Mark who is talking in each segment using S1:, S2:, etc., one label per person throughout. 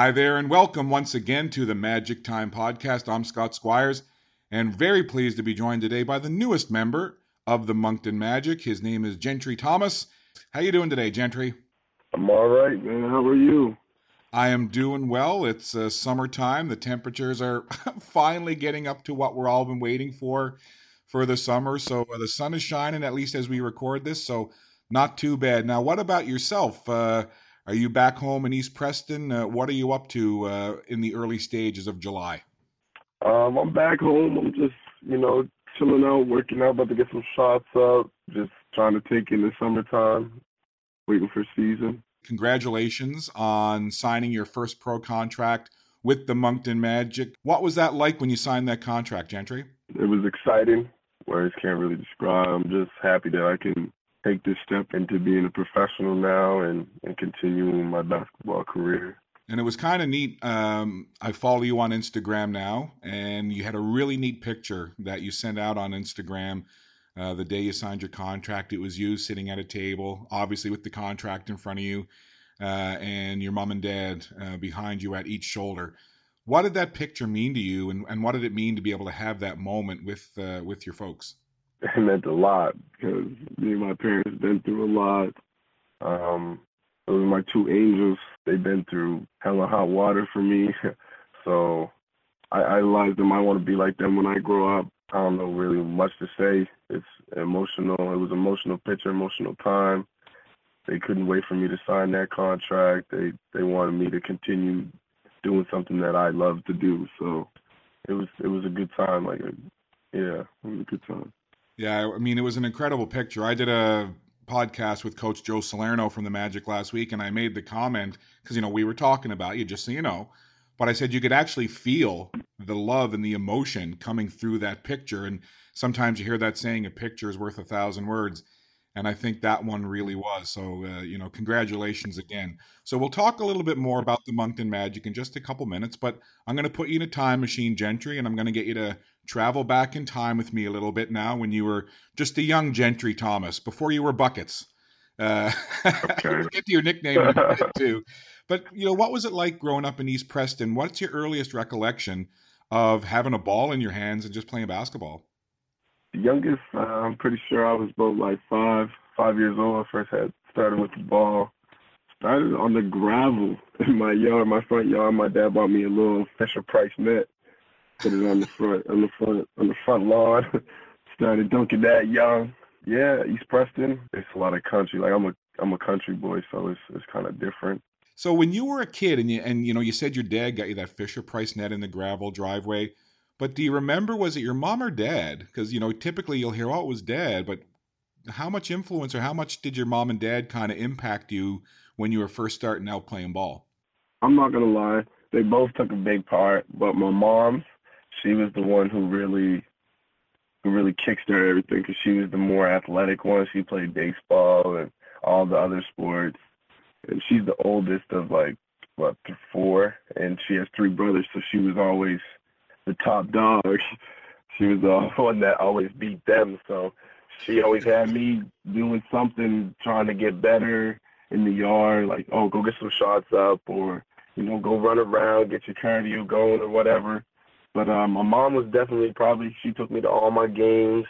S1: Hi there, and welcome once again to the Magic Time Podcast. I'm Scott Squires, and very pleased to be joined today by the newest member of the Moncton Magic. His name is Gentry Thomas. How you doing today, Gentry?
S2: I'm all right, man. How are you?
S1: I am doing well. It's uh, summertime. The temperatures are finally getting up to what we're all been waiting for for the summer. So uh, the sun is shining, at least as we record this. So not too bad. Now, what about yourself? Uh, are you back home in East Preston? Uh, what are you up to uh, in the early stages of July?
S2: Um, I'm back home. I'm just, you know, chilling out, working out, about to get some shots up, just trying to take in the summertime, waiting for season
S1: congratulations on signing your first pro contract with the Moncton Magic. What was that like when you signed that contract, Gentry?
S2: It was exciting. Words can't really describe. I'm just happy that I can take this step into being a professional now and, and continuing my basketball career.
S1: And it was kind of neat. Um, I follow you on Instagram now, and you had a really neat picture that you sent out on Instagram uh, the day you signed your contract, it was you sitting at a table, obviously with the contract in front of you, uh, and your mom and dad uh, behind you at each shoulder. What did that picture mean to you, and, and what did it mean to be able to have that moment with uh, with your folks?
S2: It meant a lot because me and my parents been through a lot. Um, those are my two angels. They've been through hella hot water for me, so I idolize them. I want to be like them when I grow up. I don't know really much to say. It's emotional. It was emotional picture, emotional time. They couldn't wait for me to sign that contract. They they wanted me to continue doing something that I love to do. So it was it was a good time. Like yeah, it was a good time.
S1: Yeah, I mean it was an incredible picture. I did a podcast with Coach Joe Salerno from the Magic last week, and I made the comment because you know we were talking about you, just so you know but I said you could actually feel the love and the emotion coming through that picture. And sometimes you hear that saying, a picture is worth a thousand words. And I think that one really was. So, uh, you know, congratulations again. So, we'll talk a little bit more about the Moncton Magic in just a couple minutes, but I'm going to put you in a time machine, Gentry, and I'm going to get you to travel back in time with me a little bit now when you were just a young Gentry Thomas, before you were Buckets. Uh, okay. get to your nickname too. But you know, what was it like growing up in East Preston? What's your earliest recollection of having a ball in your hands and just playing basketball?
S2: The youngest, uh, I'm pretty sure I was about like five, five years old. I first had started with the ball. Started on the gravel in my yard, my front yard. My dad bought me a little Fisher Price net. Put it on the front, on the front, on the front lawn. Started dunking that young. Yeah, East Preston. It's a lot of country. Like I'm a, I'm a country boy, so it's it's kind of different.
S1: So when you were a kid and you and you know you said your dad got you that Fisher Price net in the gravel driveway, but do you remember was it your mom or dad? Because you know typically you'll hear oh it was dad, but how much influence or how much did your mom and dad kind of impact you when you were first starting out playing ball?
S2: I'm not gonna lie, they both took a big part, but my mom, she was the one who really who really kickstarted everything because she was the more athletic one. She played baseball and all the other sports and she's the oldest of like what four, and she has three brothers, so she was always the top dog. she was the one that always beat them, so she always had me doing something, trying to get better in the yard, like oh go get some shots up, or you know go run around, get your cardio going, or whatever. But um, my mom was definitely probably she took me to all my games.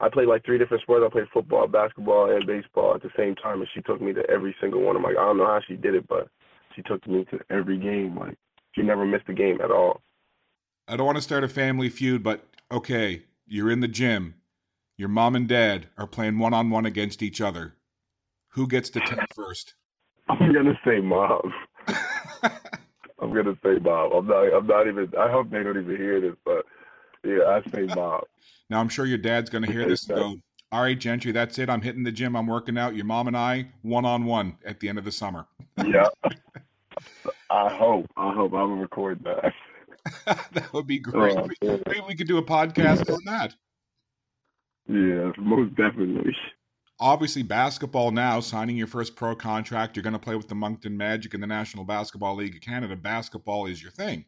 S2: I played like three different sports. I played football, basketball, and baseball at the same time, and she took me to every single one of my. I don't know how she did it, but she took me to every game. Like she never missed a game at all.
S1: I don't want to start a family feud, but okay, you're in the gym. Your mom and dad are playing one on one against each other. Who gets to ten first?
S2: I'm gonna say mom. I'm gonna say Bob. I'm not. I'm not even. I hope they don't even hear this, but yeah, I say Bob.
S1: Now I'm sure your dad's going to hear this and go, "All right, Gentry, that's it. I'm hitting the gym. I'm working out. Your mom and I, one on one, at the end of the summer."
S2: Yeah. I hope. I hope I will record that.
S1: that would be great. Oh, Maybe we could do a podcast on that.
S2: Yeah, most definitely.
S1: Obviously, basketball now, signing your first pro contract, you're going to play with the Moncton Magic in the National Basketball League of Canada. Basketball is your thing.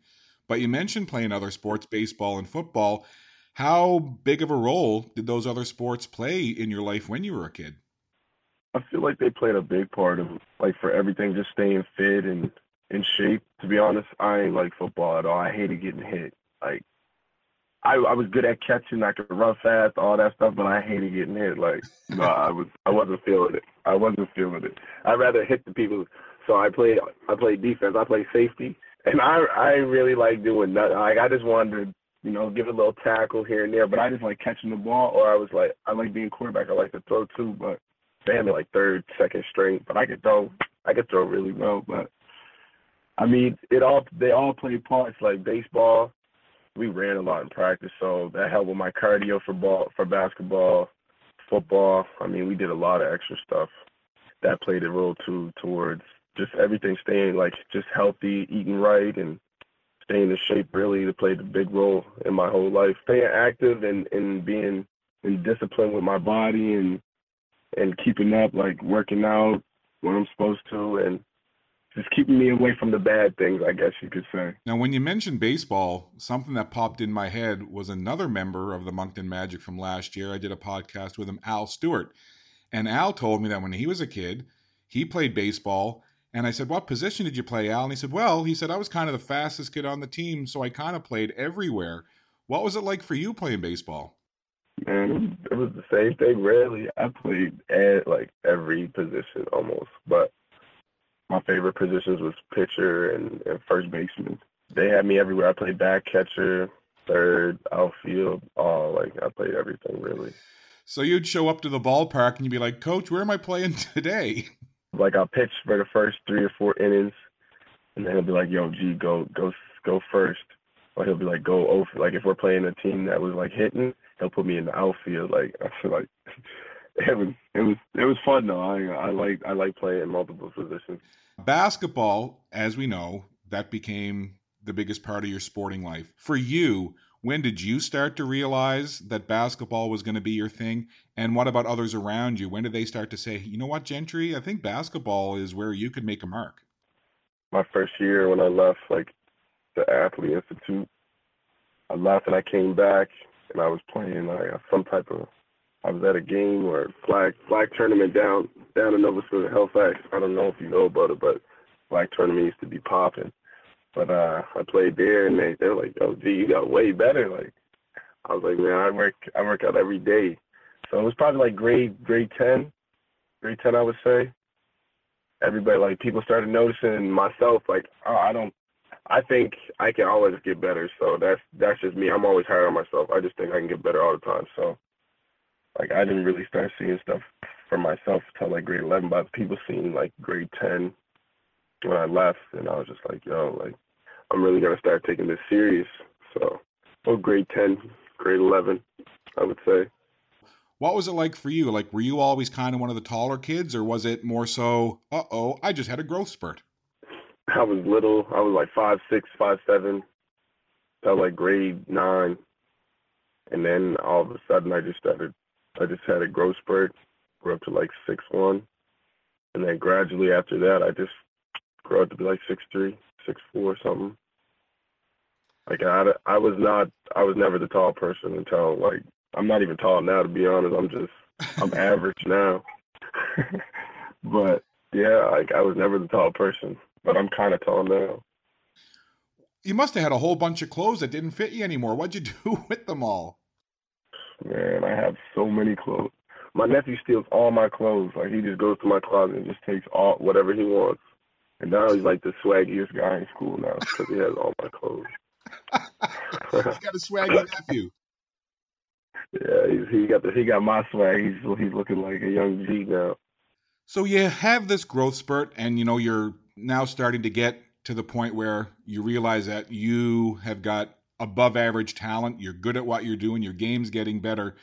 S1: But you mentioned playing other sports, baseball and football. How big of a role did those other sports play in your life when you were a kid?
S2: I feel like they played a big part of like for everything, just staying fit and in shape. To be honest, I ain't like football at all. I hated getting hit. Like I, I was good at catching. I could run fast, all that stuff, but I hated getting hit. Like no, I was I wasn't feeling it. I wasn't feeling it. I'd rather hit the people. So I played I played defense. I played safety, and I I really like doing that. Like I just wanted to you know give a little tackle here and there, but I just like catching the ball. Or I was like I like being quarterback. I like to throw too, but they had me like third, second string, but I could throw. I could throw really well, but I mean, it all they all play parts. Like baseball, we ran a lot in practice, so that helped with my cardio for ball for basketball, football. I mean, we did a lot of extra stuff that played a role too towards just everything staying like just healthy, eating right, and staying in shape. Really, that played a big role in my whole life. Staying active and and being in discipline with my body and and keeping up, like working out when I'm supposed to, and just keeping me away from the bad things, I guess you could say.
S1: Now, when you mentioned baseball, something that popped in my head was another member of the Moncton Magic from last year. I did a podcast with him, Al Stewart. And Al told me that when he was a kid, he played baseball. And I said, What position did you play, Al? And he said, Well, he said, I was kind of the fastest kid on the team, so I kind of played everywhere. What was it like for you playing baseball?
S2: Man, it was the same thing, really. I played at like every position almost, but my favorite positions was pitcher and, and first baseman. They had me everywhere. I played back catcher, third, outfield, all like I played everything really.
S1: So you'd show up to the ballpark and you'd be like, Coach, where am I playing today?
S2: Like I'll pitch for the first three or four innings, and then he'll be like, Yo, G, go go go first. Or he'll be like, go over. Like if we're playing a team that was like hitting, he'll put me in the outfield. Like I feel like it was it was it was fun though. I I like I like playing multiple positions.
S1: Basketball, as we know, that became the biggest part of your sporting life. For you, when did you start to realize that basketball was going to be your thing? And what about others around you? When did they start to say, you know what, Gentry, I think basketball is where you could make a mark?
S2: My first year when I left, like the Athlete Institute, I left and I came back and I was playing like some type of I was at a game or flag flag tournament down down in Nova Scotia, Halifax. I don't know if you know about it, but flag tournament used to be popping. But uh I played there and they they're like, Oh gee, you got way better. Like I was like, Man, I work I work out every day. So it was probably like grade grade ten. Grade ten I would say. Everybody like people started noticing myself like, oh I don't I think I can always get better. So that's that's just me. I'm always hard on myself. I just think I can get better all the time. So like I didn't really start seeing stuff for myself until like grade 11, but people seeing like grade 10 when I left, and I was just like, yo, like I'm really gonna start taking this serious. So, well, grade 10, grade 11, I would say.
S1: What was it like for you? Like, were you always kind of one of the taller kids, or was it more so, uh oh, I just had a growth spurt?
S2: I was little. I was like five six, five seven, till like grade nine, and then all of a sudden I just started I just had a growth spurt, grew up to like six one, and then gradually after that, I just grew up to be like six three, six four, something. Like I, I was not, I was never the tall person until like I'm not even tall now to be honest. I'm just, I'm average now. but yeah, like I was never the tall person, but I'm kind of tall now.
S1: You must have had a whole bunch of clothes that didn't fit you anymore. What'd you do with them all?
S2: Man, I have so many clothes. My nephew steals all my clothes. Like he just goes to my closet and just takes all whatever he wants. And now he's like the swaggiest guy in school now because he has all my clothes.
S1: he's got a swaggy nephew.
S2: Yeah, he's, he got the he got my swag. He's he's looking like a young G now.
S1: So you have this growth spurt, and you know you're now starting to get to the point where you realize that you have got above average talent. You're good at what you're doing. Your game's getting better.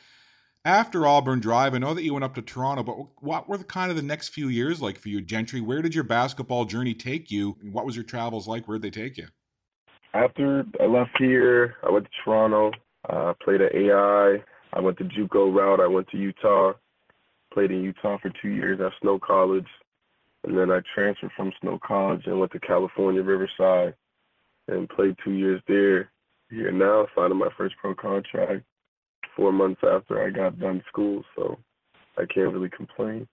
S1: After Auburn Drive, I know that you went up to Toronto, but what were the kind of the next few years like for you, Gentry? Where did your basketball journey take you? What was your travels like? Where'd they take you?
S2: After I left here, I went to Toronto, uh, played at AI. I went the JUCO route. I went to Utah, played in Utah for two years at Snow College, and then I transferred from Snow College and went to California Riverside and played two years there here now, signing my first pro contract four months after I got done school, so I can't really complain.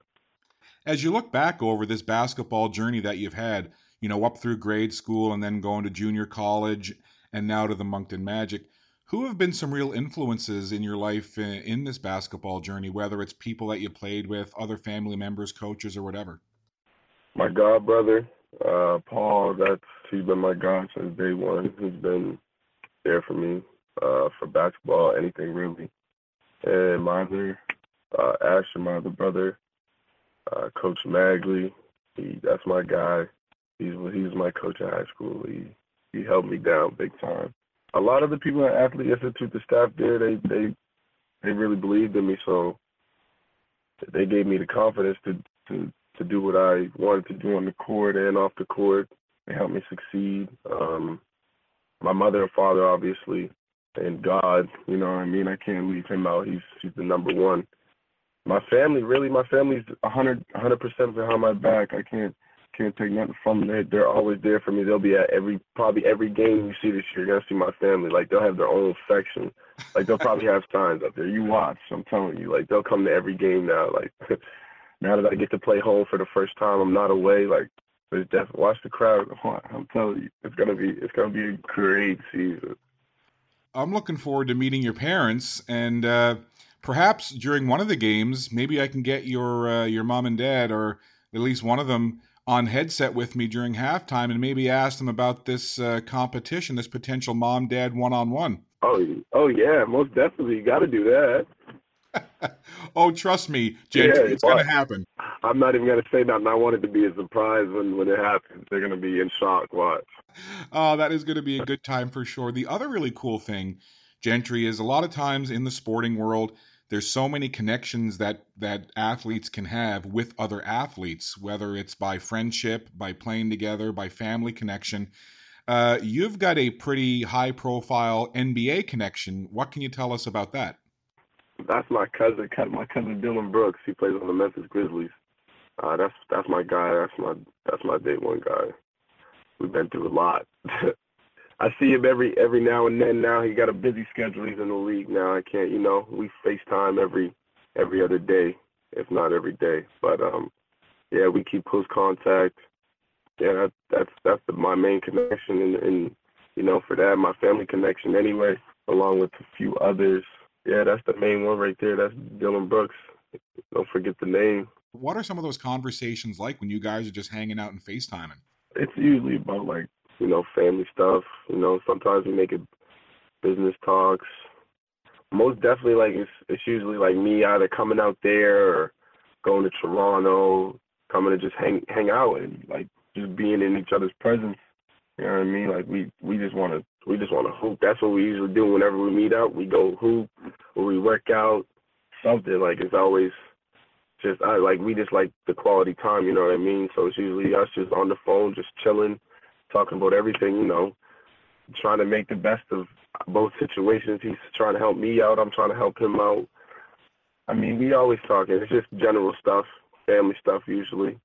S1: As you look back over this basketball journey that you've had, you know, up through grade school and then going to junior college and now to the Moncton Magic. Who have been some real influences in your life in, in this basketball journey, whether it's people that you played with, other family members, coaches, or whatever?
S2: My god brother, uh, Paul, that's he's been my god since day one. He's been there for me uh, for basketball, anything really. And my other uh, Asher, my other brother, uh, Coach Magley, he that's my guy. He's he was my coach in high school. He he held me down big time. A lot of the people at Athlete Institute, the staff there, they they they really believed in me, so they gave me the confidence to to to do what I wanted to do on the court and off the court. They helped me succeed. Um, my mother and father, obviously, and God, you know what I mean? I can't leave him out. He's he's the number one. My family, really, my family's a hundred hundred percent behind my back. I can't can't take nothing from them. They're always there for me. They'll be at every probably every game you see this year. You're gonna see my family. Like they'll have their own section. Like they'll probably have signs up there. You watch. I'm telling you. Like they'll come to every game now. Like now that I get to play home for the first time, I'm not away. Like there's definitely watch the crowd. I'm telling you, it's gonna be it's gonna be a great season.
S1: I'm looking forward to meeting your parents, and uh, perhaps during one of the games, maybe I can get your uh, your mom and dad, or at least one of them, on headset with me during halftime, and maybe ask them about this uh, competition, this potential mom dad one on one.
S2: Oh, oh yeah, most definitely. You got to do that.
S1: oh, trust me, Gent, yeah, it's going to happen.
S2: I'm not even going to say nothing. I want it to be a surprise when, when it happens. They're going to be in shock. Watch.
S1: Oh, that is going to be a good time for sure. The other really cool thing, Gentry, is a lot of times in the sporting world, there's so many connections that that athletes can have with other athletes, whether it's by friendship, by playing together, by family connection. Uh, you've got a pretty high profile NBA connection. What can you tell us about that?
S2: That's my cousin, my cousin Dillon Brooks. He plays on the Memphis Grizzlies. Uh, that's that's my guy. That's my that's my day one guy. We've been through a lot. I see him every every now and then. Now he got a busy schedule. He's in the league now. I can't, you know, we FaceTime every every other day, if not every day. But um, yeah, we keep close contact. Yeah, that, that's that's the, my main connection, and, and you know, for that, my family connection anyway, along with a few others. Yeah, that's the main one right there. That's Dillon Brooks. Don't forget the name.
S1: What are some of those conversations like when you guys are just hanging out and FaceTiming?
S2: It's usually about like, you know, family stuff. You know, sometimes we make it business talks. Most definitely like it's it's usually like me either coming out there or going to Toronto, coming to just hang hang out and like just being in each other's presence. You know what I mean? Like we we just want to we just want to hoop. That's what we usually do whenever we meet up. We go hoop or we work out. Something like it's always just I like we just like the quality time. You know what I mean? So it's usually us just on the phone, just chilling, talking about everything. You know, trying to make the best of both situations. He's trying to help me out. I'm trying to help him out. I mean, we always talking. It's just general stuff, family stuff usually.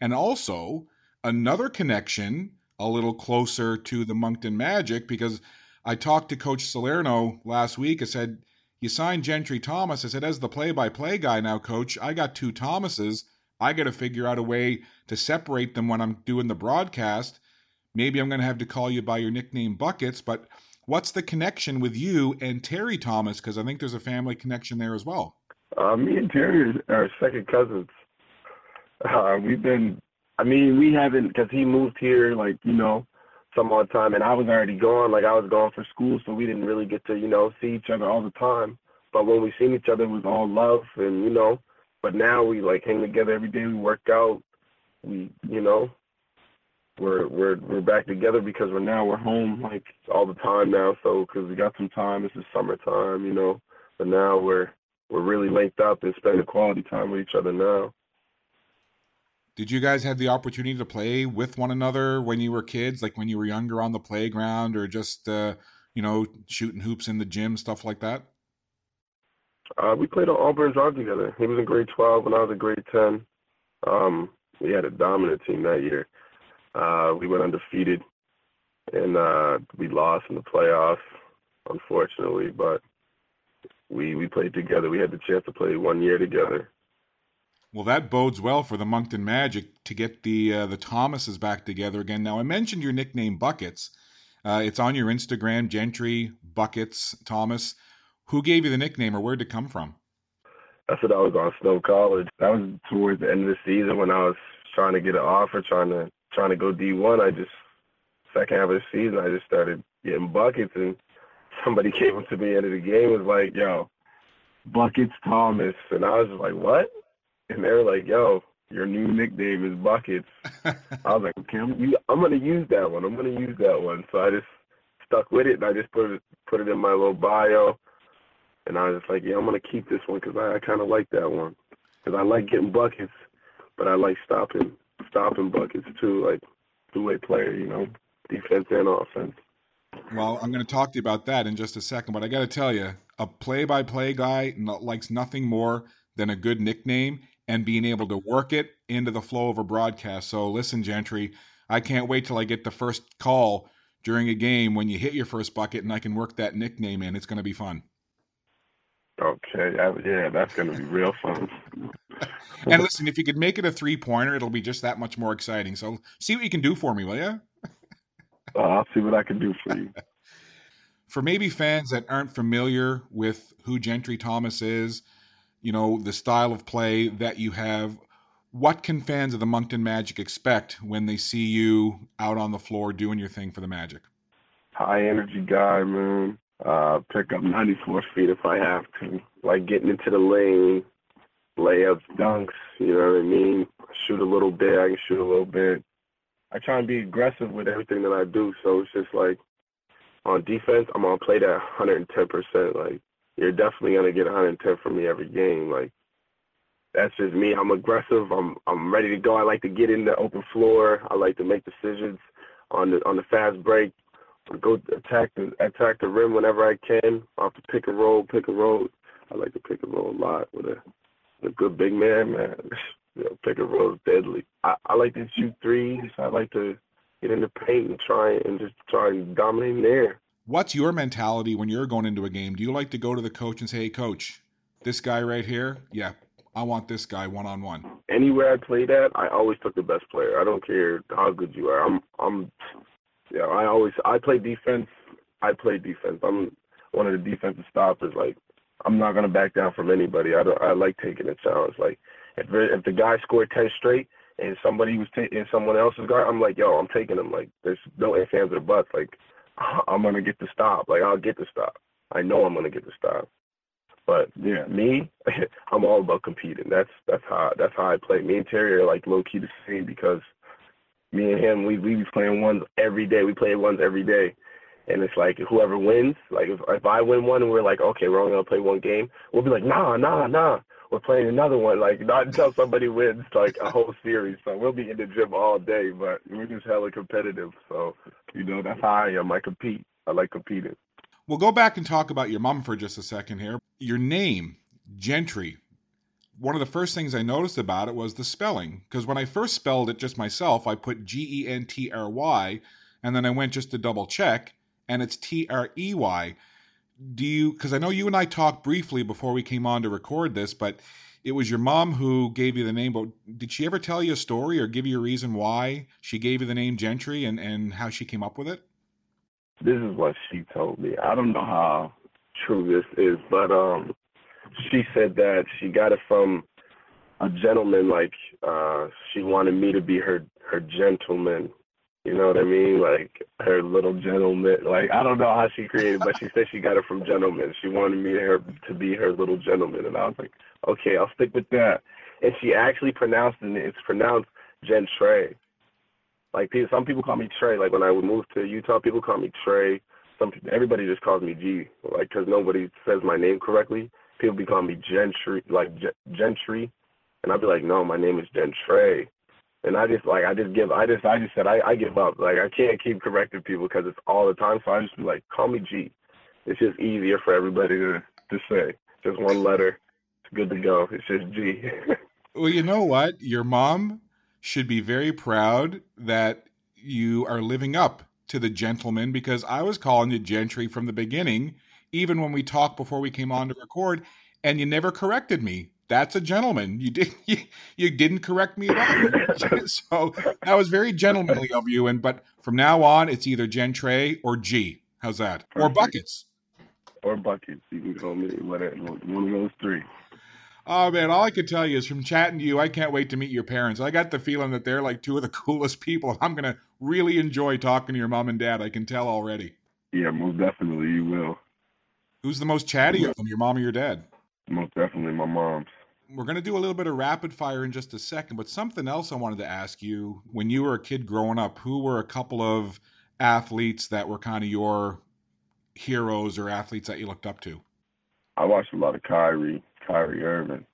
S1: And also another connection a little closer to the Moncton Magic because I talked to Coach Salerno last week. I said, You signed Gentry Thomas. I said, As the play by play guy now, coach, I got two Thomases. I got to figure out a way to separate them when I'm doing the broadcast. Maybe I'm going to have to call you by your nickname Buckets, but what's the connection with you and Terry Thomas? Because I think there's a family connection there as well.
S2: Uh, me and Terry are second cousins. Uh, we've been I mean, we haven't because he moved here like you know some odd time, and I was already gone. Like I was gone for school, so we didn't really get to you know see each other all the time. But when we seen each other, it was all love, and you know. But now we like hang together every day. We work out. We you know we're we're we're back together because we're now we're home like all the time now. So because we got some time, this is summertime, you know. But now we're we're really linked up and spending quality time with each other now.
S1: Did you guys have the opportunity to play with one another when you were kids, like when you were younger on the playground, or just uh, you know shooting hoops in the gym, stuff like that?
S2: Uh, we played on Auburn Drive together. He was in grade 12 when I was in grade 10. Um, we had a dominant team that year. Uh, we went undefeated, and uh, we lost in the playoffs, unfortunately. But we we played together. We had the chance to play one year together.
S1: Well, that bodes well for the Moncton Magic to get the uh, the Thomases back together again. Now, I mentioned your nickname Buckets. Uh, it's on your Instagram, Gentry Buckets Thomas. Who gave you the nickname, or where did it come from?
S2: I said I was on Snow College. That was towards the end of the season when I was trying to get an offer, trying to trying to go D1. I just second half of the season, I just started getting buckets, and somebody came up to me at the end of the game was like, "Yo, buckets Thomas," and I was like, "What?" And they were like, "Yo, your new nickname is Buckets." I was like, "Okay, I'm, I'm gonna use that one. I'm gonna use that one." So I just stuck with it, and I just put it put it in my little bio. And I was just like, yeah, I'm gonna keep this one because I, I kind of like that one because I like getting buckets, but I like stopping stopping buckets too, like two way player, you know, defense and offense.
S1: Well, I'm going to talk to you about that in just a second, but I got to tell you, a play by play guy likes nothing more than a good nickname and being able to work it into the flow of a broadcast. So listen, Gentry, I can't wait till I get the first call during a game when you hit your first bucket and I can work that nickname in. It's going to be fun.
S2: Okay, yeah, that's going to be real fun.
S1: and listen, if you could make it a three pointer, it'll be just that much more exciting. So see what you can do for me, will you?
S2: uh, I'll see what I can do for you.
S1: for maybe fans that aren't familiar with who Gentry Thomas is, you know, the style of play that you have, what can fans of the Moncton Magic expect when they see you out on the floor doing your thing for the Magic?
S2: High energy guy, man uh, pick up 94 feet if I have to. Like getting into the lane, layups, dunks, you know what I mean? Shoot a little bit, I can shoot a little bit. I try and be aggressive with everything that I do, so it's just like on defense, I'm gonna play that 110%. Like you're definitely gonna get 110 from me every game. Like that's just me. I'm aggressive. I'm I'm ready to go. I like to get in the open floor. I like to make decisions on the on the fast break go attack the attack the rim whenever I can off the pick and roll, pick and roll. I like to pick and roll a lot with a a good big man, man. you know, pick and roll is deadly. I, I like to shoot threes. I like to get in the paint and try and just try and dominate in there.
S1: What's your mentality when you're going into a game? Do you like to go to the coach and say, "Hey, coach, this guy right here, yeah, I want this guy one on one."
S2: Anywhere I played at, I always took the best player. I don't care how good you are. I'm I'm yeah, I always I play defense. I play defense. I'm one of the defensive stoppers. Like I'm not gonna back down from anybody. I don't. I like taking a challenge. Like if if the guy scored ten straight and somebody was taking someone else's guard, I'm like, yo, I'm taking him. Like there's no ifs ands or buts. Like I'm gonna get the stop. Like I'll get the stop. I know I'm gonna get the stop. But yeah, me, I'm all about competing. That's that's how that's how I play. Me and Terry are like low key the same because me and him, we we be playing ones every day. We play ones every day, and it's like whoever wins. Like if if I win one and we're like, okay, we're only gonna play one game, we'll be like, nah, nah, nah. We're playing another one. Like not until somebody wins like a whole series. So we'll be in the gym all day, but we're just hella competitive. So you know that's how I am. I compete. I like competing.
S1: We'll go back and talk about your mom for just a second here. Your name, Gentry, one of the first things I noticed about it was the spelling. Because when I first spelled it just myself, I put G E N T R Y, and then I went just to double check, and it's T R E Y. Do you, because I know you and I talked briefly before we came on to record this, but it was your mom who gave you the name. But did she ever tell you a story or give you a reason why she gave you the name Gentry and, and how she came up with it?
S2: This is what she told me. I don't know how true this is, but um, she said that she got it from a gentleman. Like uh, she wanted me to be her her gentleman. You know what I mean? Like her little gentleman. Like I don't know how she created, but she said she got it from gentleman. She wanted me to her to be her little gentleman, and I was like, okay, I'll stick with that. And she actually pronounced it. It's pronounced Gentray. Like some people call me Trey. Like when I moved to Utah, people call me Trey. Some people, everybody just calls me G. Like because nobody says my name correctly people be calling me Gentry, like Gentry, and I'd be like, no, my name is Gentry. And I just like I just give I just I just said I, I give up like I can't keep correcting people because it's all the time so I just like call me G. It's just easier for everybody to to say just one letter. It's good to go. It's just G.
S1: well, you know what? Your mom should be very proud that you are living up to the gentleman because I was calling you Gentry from the beginning even when we talked before we came on to record, and you never corrected me. That's a gentleman. You did you, you didn't correct me at all. so that was very gentlemanly of you. And but from now on, it's either Gentrey or G. How's that? Or buckets.
S2: Or buckets. You can call me whatever, one of those three.
S1: Oh man, all I can tell you is from chatting to you, I can't wait to meet your parents. I got the feeling that they're like two of the coolest people. I'm gonna really enjoy talking to your mom and dad. I can tell already.
S2: Yeah, most definitely you will.
S1: Who's the most chatty of them, your mom or your dad?
S2: Most definitely my mom's.
S1: We're going to do a little bit of rapid fire in just a second, but something else I wanted to ask you. When you were a kid growing up, who were a couple of athletes that were kind of your heroes or athletes that you looked up to?
S2: I watched a lot of Kyrie, Kyrie Irving.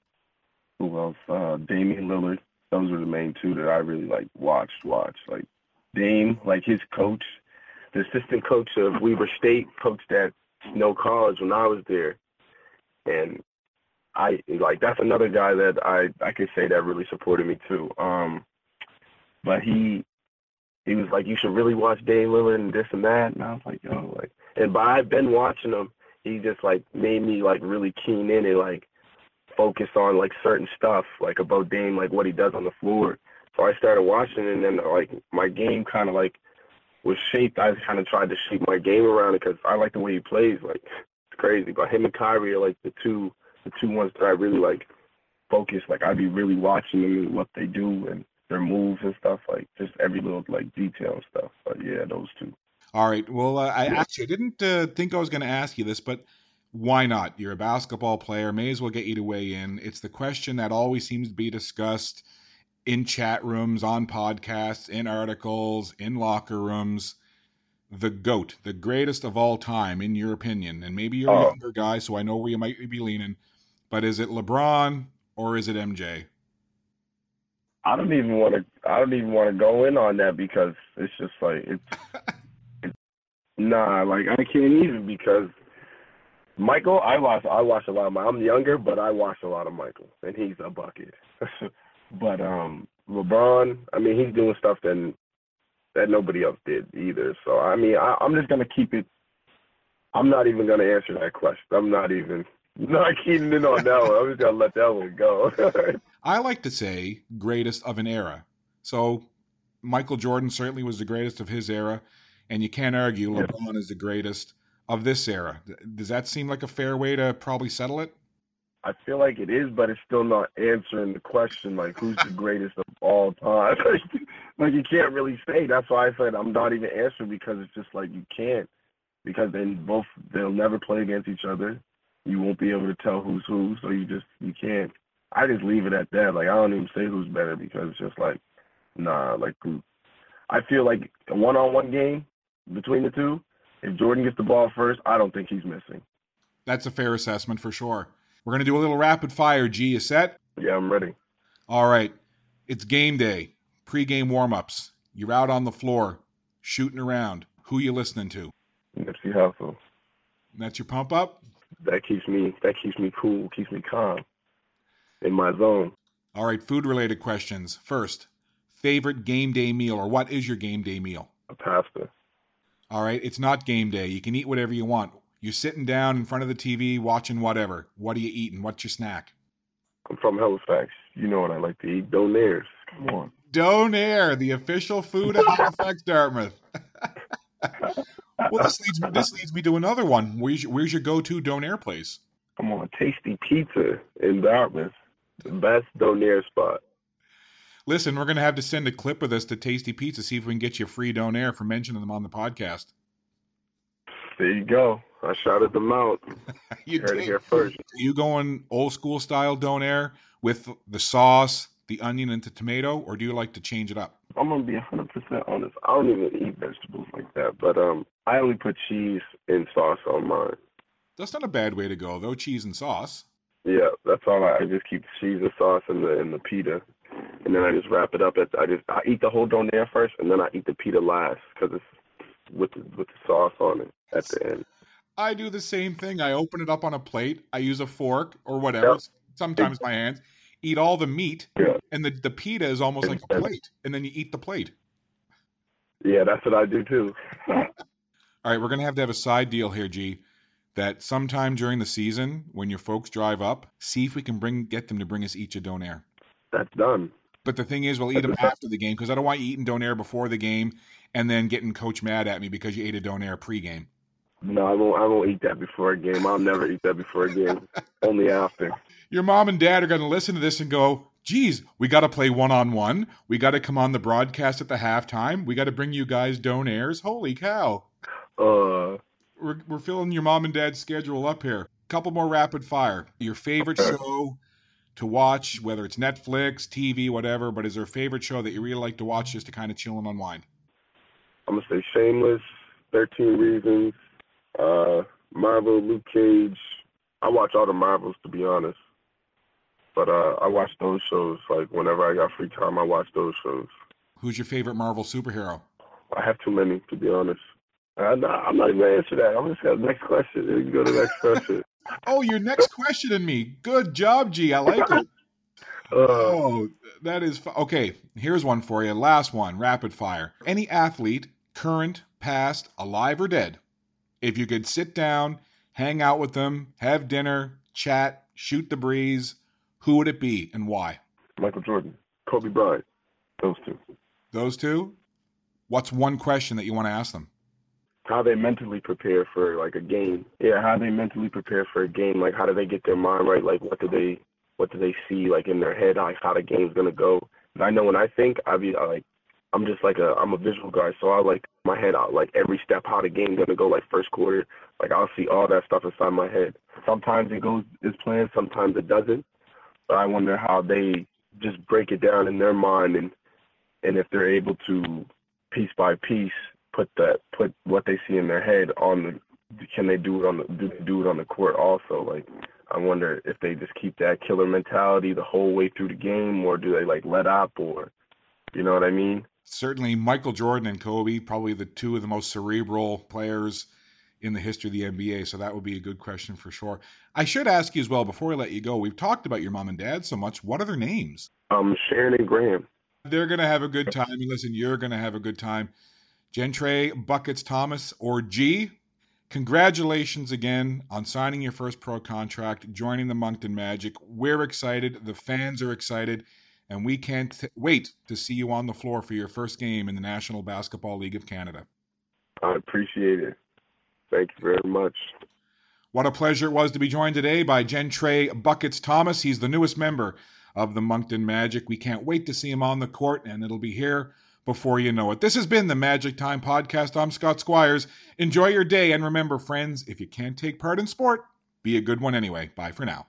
S2: Who else? Uh, Damian Lillard. Those were the main two that I really like watched. Watched like Dame, like his coach, the assistant coach of Weber State, coached at Snow College when I was there, and I like that's another guy that I I could say that really supported me too. Um, but he he was like, you should really watch Dame Lillard and this and that, and I was like, yo, like, and by I've been watching him, he just like made me like really keen in and like focus on like certain stuff like about Dame, like what he does on the floor. So I started watching, and then like my game kind of like was shaped. I kind of tried to shape my game around it because I like the way he plays. Like it's crazy, but him and Kyrie are like the two the two ones that I really like focus. Like I'd be really watching them and what they do and their moves and stuff. Like just every little like detail and stuff. But yeah, those two.
S1: All right. Well, uh, I actually didn't uh, think I was going to ask you this, but why not? You're a basketball player. May as well get you to weigh in. It's the question that always seems to be discussed in chat rooms, on podcasts, in articles, in locker rooms. The GOAT, the greatest of all time, in your opinion. And maybe you're a
S2: Oh.
S1: younger guy, so I know where you might be leaning. But is it LeBron or is it MJ?
S2: I don't even want to. I don't even want to go in on that because it's just like it's. it's nah, like I can't even because Michael. I watch. I watch a lot of. My, I'm younger, but I watch a lot of Michael, and he's a bucket. but um, LeBron. I mean, he's doing stuff that that nobody else did either. So I mean, I, I'm just gonna keep it. I'm not even gonna answer that question. I'm not even not on that one. I'm just gonna let that one go.
S1: I like to say greatest of an era. So Michael Jordan certainly was the greatest of his era, and you can't argue
S2: Yeah.
S1: LeBron is the greatest of this era. Does that seem like a fair way to probably settle it?
S2: I feel like it is, but it's still not answering the question like who's the greatest of all time. like you can't really say. That's why I said I'm not even answering because it's just like you can't because then both they'll never play against each other. You won't be able to tell who's who, so you just you can't. I just leave it at that. Like I don't even say who's better because it's just like nah. Like who- I feel like a one-on-one game between the two. If Jordan gets the ball first, I don't think he's missing.
S1: That's a fair assessment for sure. We're going to do a little rapid fire. G, you set?
S2: Yeah, I'm ready.
S1: All right. It's game day, pre-game warm-ups. You're out on the floor, shooting around. Who you listening to?
S2: Nipsey Hussle.
S1: That's your pump up?
S2: That keeps me that keeps me cool, keeps me calm in my zone.
S1: All right, food related questions. First, favorite game day meal or what is your game day meal?
S2: A pasta.
S1: All right, it's not game day. You can eat whatever you want. You're sitting down in front of the TV watching whatever. What are you eating? What's your snack?
S2: I'm from Halifax. You know what I like to eat. Donairs. Come on.
S1: Donair, the official food of Halifax, Dartmouth. well, this leads me. This leads me to another one. Where's your, where's your go-to Donair place?
S2: I'm on. Tasty pizza in Dartmouth. The best Donair spot.
S1: Listen, we're gonna have to send a clip of this to Tasty Pizza. See if we can get you a free Donair for mentioning them on the podcast.
S2: There you go. I shouted them out.
S1: you
S2: heard it here first.
S1: Are you going old school style donair with the sauce, the onion, and the tomato, or do you like to change it up?
S2: I'm gonna be 100 percent honest. I don't even eat vegetables like that, but um, I only put cheese and sauce on mine.
S1: That's not a bad way to go, though. Cheese and sauce.
S2: Yeah, that's all. I, I just keep the cheese and sauce and the and the pita, and then I just wrap it up. At I just I eat the whole donair first, and then I eat the pita last because it's with the, with the sauce on it at the end.
S1: I do the same thing. I open it up on a plate. I use a fork or whatever.
S2: Yep.
S1: Sometimes my hands. Eat all the meat,
S2: Yeah,
S1: and the, the pita is almost like a plate, and then you eat the plate.
S2: yeah, that's what I do too.
S1: All right, we're gonna have to have a side deal here, G. that sometime during the season, when your folks drive up, see if we can bring get them to bring us each a donair.
S2: That's done.
S1: But the thing is, we'll eat them after the game because I don't want you eating donair before the game and then getting coach mad at me because you ate a donair pregame.
S2: No, I won't. I won't eat that before a game. I'll never eat that before a game. Only after.
S1: Your mom and dad are going to listen to this and go, "Geez, we got to play one on one. We got to come on the broadcast at the halftime. We got to bring you guys donairs. Holy cow!"
S2: Uh,
S1: we're we're filling your mom and dad's schedule up here. Couple more rapid fire. Your favorite show to watch, whether it's Netflix, TV, whatever, but is there a favorite show that you really like to watch just to kind of chill and unwind?
S2: I'm gonna say Shameless, Thirteen Reasons, uh, Marvel, Luke Cage. I watch all the Marvels to be honest, but uh, I watch those shows like whenever I got free time. I watch those shows.
S1: Who's your favorite Marvel superhero?
S2: I have too many to be honest. I'm not, I'm not even gonna answer that. I'm just gonna next question. Can go to the next question.
S1: oh, your next question in me. Good job, G. I like it. Uh, oh, that is fu- okay. Here's one for you. Last one, rapid fire. Any athlete, current, past, alive, or dead, if you could sit down, hang out with them, have dinner, chat, shoot the breeze, who would it be and why?
S2: Michael Jordan, Kobe Bryant, those two.
S1: Those two? What's one question that you want to ask them?
S2: How they mentally prepare for like a game. Yeah, how they mentally prepare for a game. Like how do they get their mind right? Like what do they what do they see like in their head? Like how the game's gonna go. And I know when I think, I be like I'm just like a I'm a visual guy, so I like my head out like every step how the game's gonna go. Like first quarter, like I'll see all that stuff inside my head. Sometimes it goes as planned, sometimes it doesn't. But I wonder how they just break it down in their mind and and if they're able to piece by piece put that put what they see in their head on the can they do it on the do they do it on the court also? Like I wonder if they just keep that killer mentality the whole way through the game or do they like let up or you know what I mean?
S1: Certainly Michael Jordan and Kobe probably the two of the most cerebral players in the history of the NBA so that would be a good question for sure. I should ask you as well before I let you go we've talked about your mom and dad so much. What are their names?
S2: Um Sharon and Graham.
S1: They're going to have a good time and listen you're going to have a good time Gentrey Buckets Thomas, or G. Congratulations again on signing your first pro contract, joining the Moncton Magic. We're excited, the fans are excited, and we can't t- wait to see you on the floor for your first game in the National Basketball League of Canada.
S2: I appreciate it. Thank you very much.
S1: What a pleasure it was to be joined today by Gentrey Buckets Thomas. He's the newest member of the Moncton Magic. We can't wait to see him on the court, and it'll be here before you know it. This has been the Magic Time Podcast. I'm Scott Squires. Enjoy your day, and remember, friends, if you can't take part in sport, be a good one anyway. Bye for now.